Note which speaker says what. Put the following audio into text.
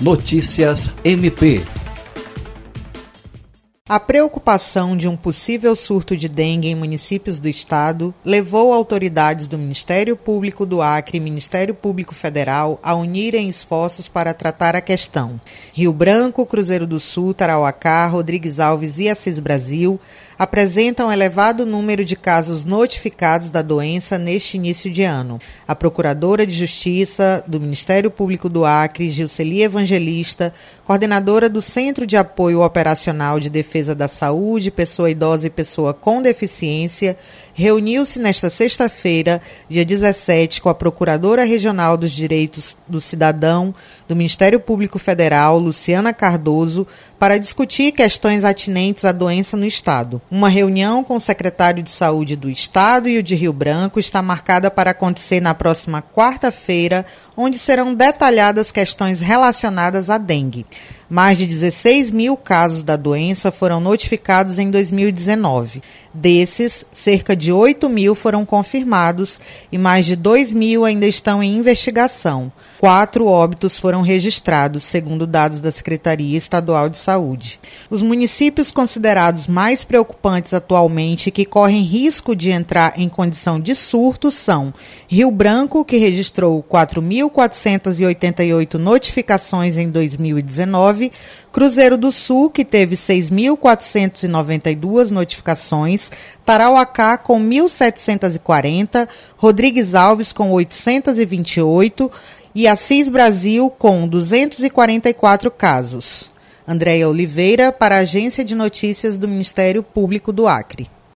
Speaker 1: Notícias MP
Speaker 2: a preocupação de um possível surto de dengue em municípios do estado levou autoridades do Ministério Público do Acre e Ministério Público Federal a unirem esforços para tratar a questão. Rio Branco, Cruzeiro do Sul, Tarauacá, Rodrigues Alves e Assis Brasil apresentam elevado número de casos notificados da doença neste início de ano. A Procuradora de Justiça do Ministério Público do Acre, Gilceli Evangelista, coordenadora do Centro de Apoio Operacional de Defesa da Saúde, Pessoa Idosa e Pessoa com Deficiência, reuniu-se nesta sexta-feira, dia 17, com a Procuradora Regional dos Direitos do Cidadão do Ministério Público Federal, Luciana Cardoso, para discutir questões atinentes à doença no Estado. Uma reunião com o secretário de Saúde do Estado e o de Rio Branco está marcada para acontecer na próxima quarta-feira, onde serão detalhadas questões relacionadas à dengue. Mais de 16 mil casos da doença foram notificados em 2019. Desses, cerca de 8 mil foram confirmados e mais de 2 mil ainda estão em investigação. Quatro óbitos foram registrados, segundo dados da Secretaria Estadual de Saúde. Os municípios considerados mais preocupantes atualmente e que correm risco de entrar em condição de surto são Rio Branco, que registrou 4.488 notificações em 2019, Cruzeiro do Sul, que teve 6.492 notificações, Tarauacá com 1.740, Rodrigues Alves com 828 e Assis Brasil com 244 casos. Andréia Oliveira, para a Agência de Notícias do Ministério Público do Acre.